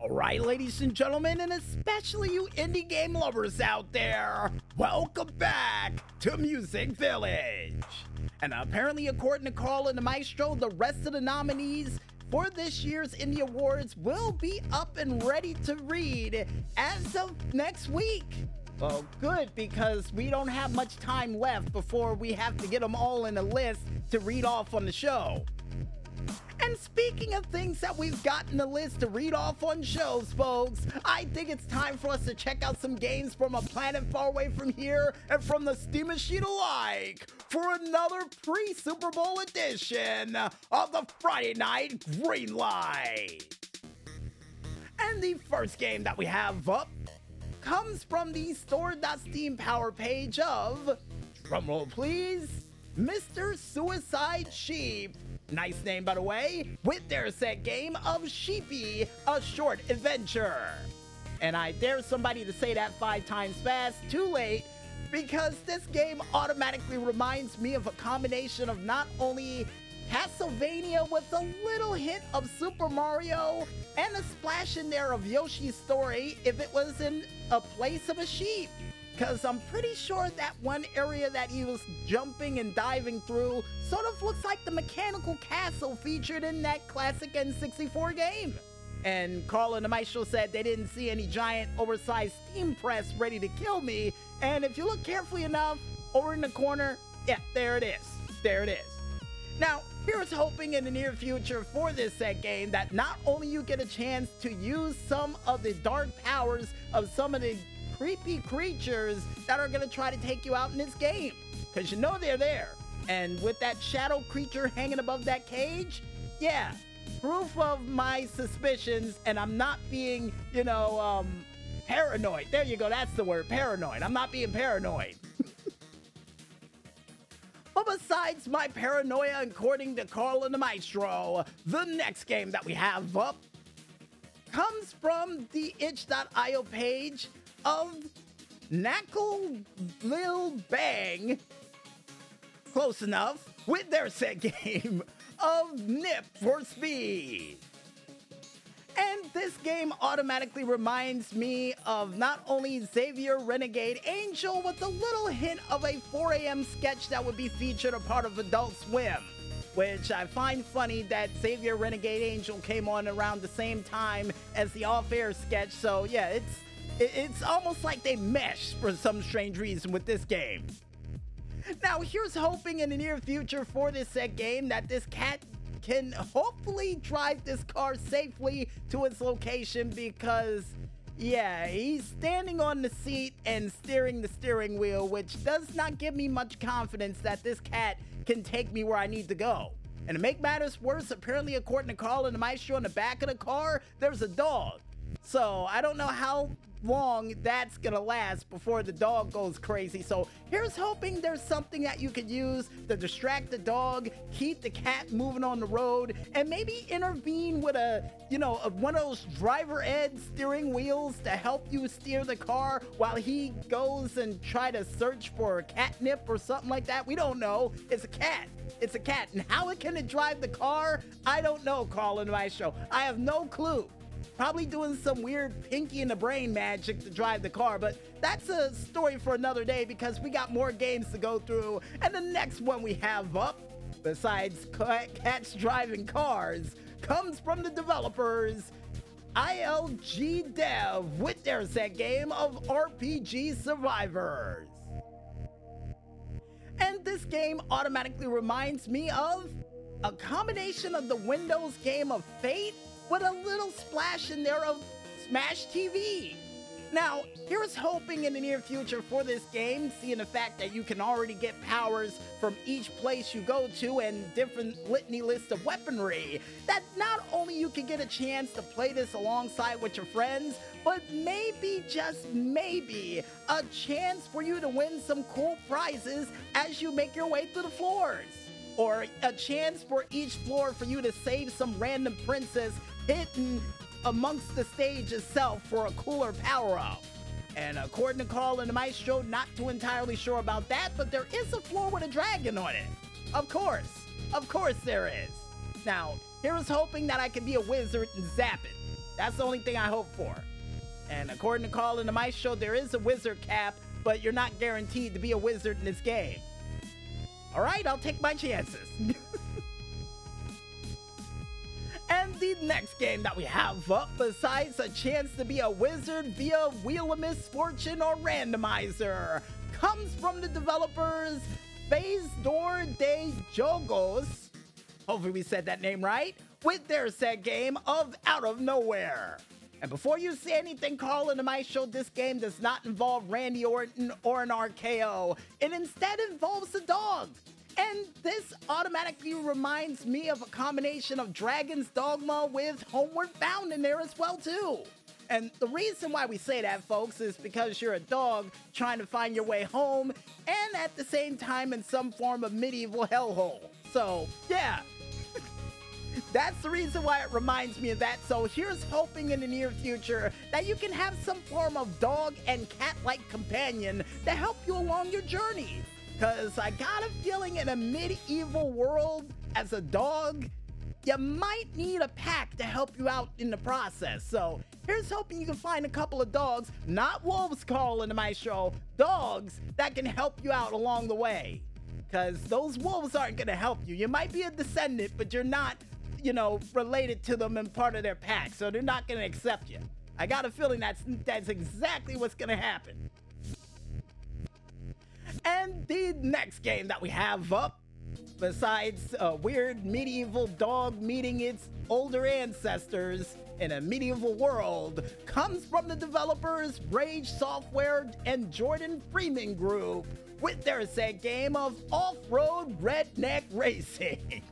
All right, ladies and gentlemen, and especially you indie game lovers out there, welcome back to Music Village. And apparently, according to Carl and the Maestro, the rest of the nominees for this year's Indie Awards will be up and ready to read as of next week. Well, good, because we don't have much time left before we have to get them all in a list to read off on the show. And speaking of things that we've got in the list to read off on shows, folks, I think it's time for us to check out some games from a planet far away from here and from the Steam Machine alike for another pre Super Bowl edition of the Friday Night Greenlight. And the first game that we have up comes from the store.steam power page of, drumroll please, Mr. Suicide Sheep Nice name, by the way, with their set game of Sheepy, a short adventure. And I dare somebody to say that five times fast, too late, because this game automatically reminds me of a combination of not only Castlevania with a little hint of Super Mario and a splash in there of Yoshi's story if it was in a place of a sheep because I'm pretty sure that one area that he was jumping and diving through sort of looks like the mechanical castle featured in that classic N64 game. And Carl and Maestro said they didn't see any giant oversized steam press ready to kill me. And if you look carefully enough, over in the corner, yeah, there it is. There it is. Now, here's hoping in the near future for this set game that not only you get a chance to use some of the dark powers of some of the creepy creatures that are gonna try to take you out in this game. Cause you know they're there. And with that shadow creature hanging above that cage, yeah, proof of my suspicions, and I'm not being, you know, um, paranoid. There you go, that's the word, paranoid. I'm not being paranoid. but besides my paranoia, according to Carl and the Maestro, the next game that we have up comes from the itch.io page of Knuckle Lil Bang. Close enough with their set game of Nip for Speed. And this game automatically reminds me of not only Xavier Renegade Angel with a little hint of a 4 a.m. sketch that would be featured a part of Adult Swim, which I find funny that Xavier Renegade Angel came on around the same time as the off air sketch. So, yeah, it's it's almost like they mesh for some strange reason with this game. Now, here's hoping in the near future for this set game that this cat can hopefully drive this car safely to its location because, yeah, he's standing on the seat and steering the steering wheel, which does not give me much confidence that this cat can take me where I need to go. And to make matters worse, apparently, according to Carl and the Maestro in the back of the car, there's a dog. So I don't know how long that's gonna last before the dog goes crazy. So here's hoping there's something that you could use to distract the dog, keep the cat moving on the road, and maybe intervene with a, you know, a, one of those driver ed steering wheels to help you steer the car while he goes and try to search for catnip or something like that. We don't know. It's a cat. It's a cat. And how it can it drive the car? I don't know, Colin Show. I have no clue. Probably doing some weird Pinky and the Brain magic to drive the car, but that's a story for another day because we got more games to go through. And the next one we have up, besides cats driving cars, comes from the developers ILG Dev with their set game of RPG Survivors. And this game automatically reminds me of a combination of the Windows game of Fate with a little splash in there of Smash TV. Now, here's hoping in the near future for this game, seeing the fact that you can already get powers from each place you go to and different litany lists of weaponry, that not only you can get a chance to play this alongside with your friends, but maybe, just maybe, a chance for you to win some cool prizes as you make your way through the floors. Or a chance for each floor for you to save some random princess hidden amongst the stage itself for a cooler power up. And according to Carl and the Maestro, not too entirely sure about that, but there is a floor with a dragon on it. Of course, of course there is. Now, here's hoping that I can be a wizard and zap it. That's the only thing I hope for. And according to Carl and the Maestro, there is a wizard cap, but you're not guaranteed to be a wizard in this game. All right, I'll take my chances. the next game that we have up, besides a chance to be a wizard via Wheel of Misfortune or Randomizer, comes from the developers Phase Door de Jogos. Hopefully, we said that name right. With their set game of Out of Nowhere. And before you say anything, Carl and the Maestro, this game does not involve Randy Orton or an RKO. It instead involves a dog. And this automatically reminds me of a combination of Dragon's Dogma with Homeward Bound in there as well, too. And the reason why we say that, folks, is because you're a dog trying to find your way home and at the same time in some form of medieval hellhole. So, yeah. That's the reason why it reminds me of that. So here's hoping in the near future that you can have some form of dog and cat like companion to help you along your journey. Because I got a feeling in a medieval world, as a dog, you might need a pack to help you out in the process. So here's hoping you can find a couple of dogs, not wolves Carl and the Maestro, dogs that can help you out along the way. Because those wolves aren't going to help you. You might be a descendant, but you're not, you know, related to them and part of their pack. So they're not going to accept you. I got a feeling that's that's exactly what's going to happen. And the next game that we have up Besides a weird medieval dog meeting its older ancestors in a medieval world, comes from the developers Rage Software and Jordan Freeman Group with their set game of Off Road Redneck Racing.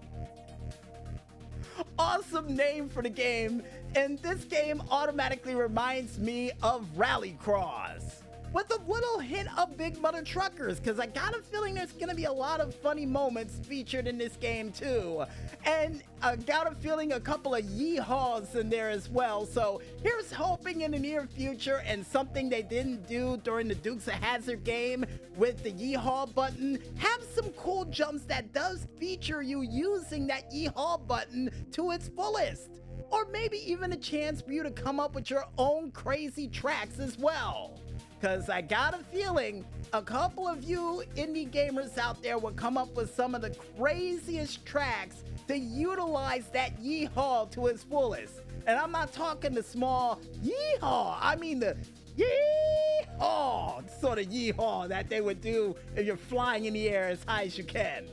awesome name for the game, and this game automatically reminds me of Rallycross with a little hint of Big Mutha Truckers, because I got a feeling there's going to be a lot of funny moments featured in this game, too. And I got a feeling a couple of yeehaws in there as well. So here's hoping in the near future, and something they didn't do during the Dukes of Hazzard game with the yeehaw button, have some cool jumps that does feature you using that yeehaw button to its fullest or maybe even a chance for you to come up with your own crazy tracks as well because I got a feeling a couple of you indie gamers out there will come up with some of the craziest tracks to utilize that yeehaw to its fullest. And I'm not talking the small yeehaw, I mean the yeehaw sort of yeehaw that they would do if you're flying in the air as high as you can.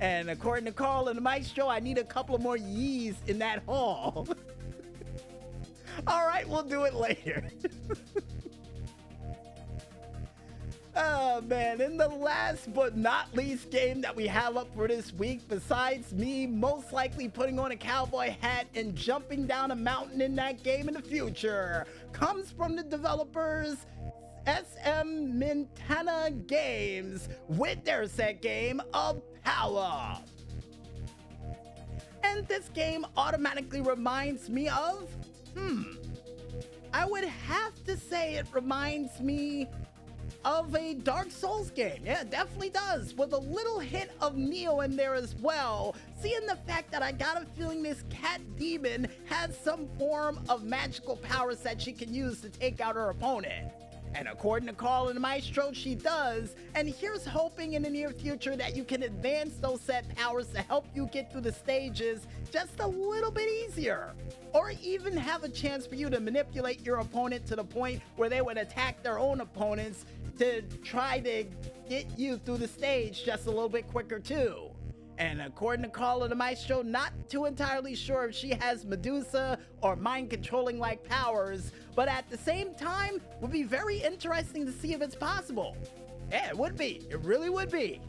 And according to Carl and the Maestro, I need a couple of more yees in that hall. All right, we'll do it later. Oh man, in the last but not least game that we have up for this week, besides me most likely putting on a cowboy hat and jumping down a mountain in that game in the future, comes from the developers SM Mintana Games with their set game of Power. And this game automatically reminds me of, hmm, I would have to say it reminds me of a Dark Souls game. Yeah, definitely does. With a little hint of Nioh in there as well. Seeing the fact that I got a feeling this cat demon has some form of magical powers that she can use to take out her opponent. And according to Carl and Maestro, she does. And here's hoping in the near future that you can advance those set powers to help you get through the stages just a little bit easier. Or even have a chance for you to manipulate your opponent to the point where they would attack their own opponents to try to get you through the stage just a little bit quicker too. And according to Carl of the Maestro, not too entirely sure if she has Medusa or mind controlling like powers, but at the same time, would be very interesting to see if it's possible. Yeah, it would be. It really would be.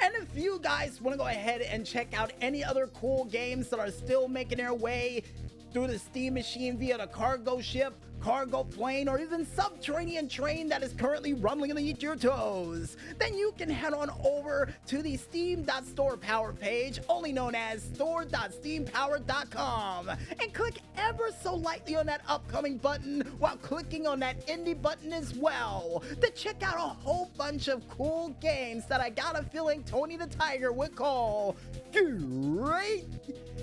And if you guys want to go ahead and check out any other cool games that are still making their way through the Steam machine via the cargo ship, cargo plane, or even subterranean train that is currently rumbling underneath your toes, then you can head on over to the Steam.store power page, only known as store.steampower.com, and click ever so lightly on that upcoming button while clicking on that indie button as well to check out a whole bunch of cool games that I got a feeling Tony the Tiger would call great.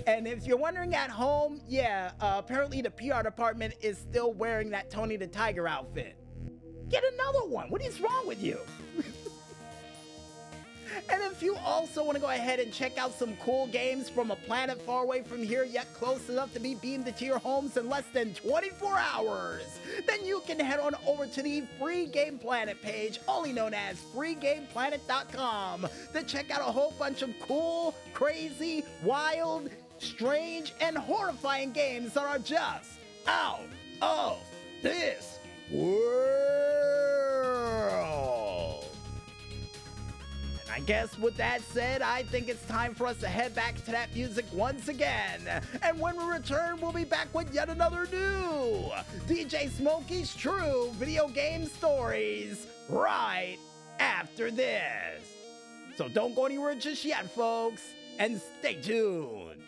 And if you're wondering at home, yeah, uh, apparently the PR department is still wearing that Tony the Tiger outfit. Get another one. What is wrong with you? And if you also want to go ahead and check out some cool games from a planet far away from here, yet close enough to be beamed into your homes in less than 24 hours, then you can head on over to the Free Game Planet page, only known as freegameplanet.com, to check out a whole bunch of cool, crazy, wild, strange, and horrifying games that are just out of this world. And I guess with that said, I think it's time for us to head back to that music once again. And when we return, we'll be back with yet another new DJ Smokey's True Video Game Stories right after this. So don't go anywhere just yet, folks, and stay tuned.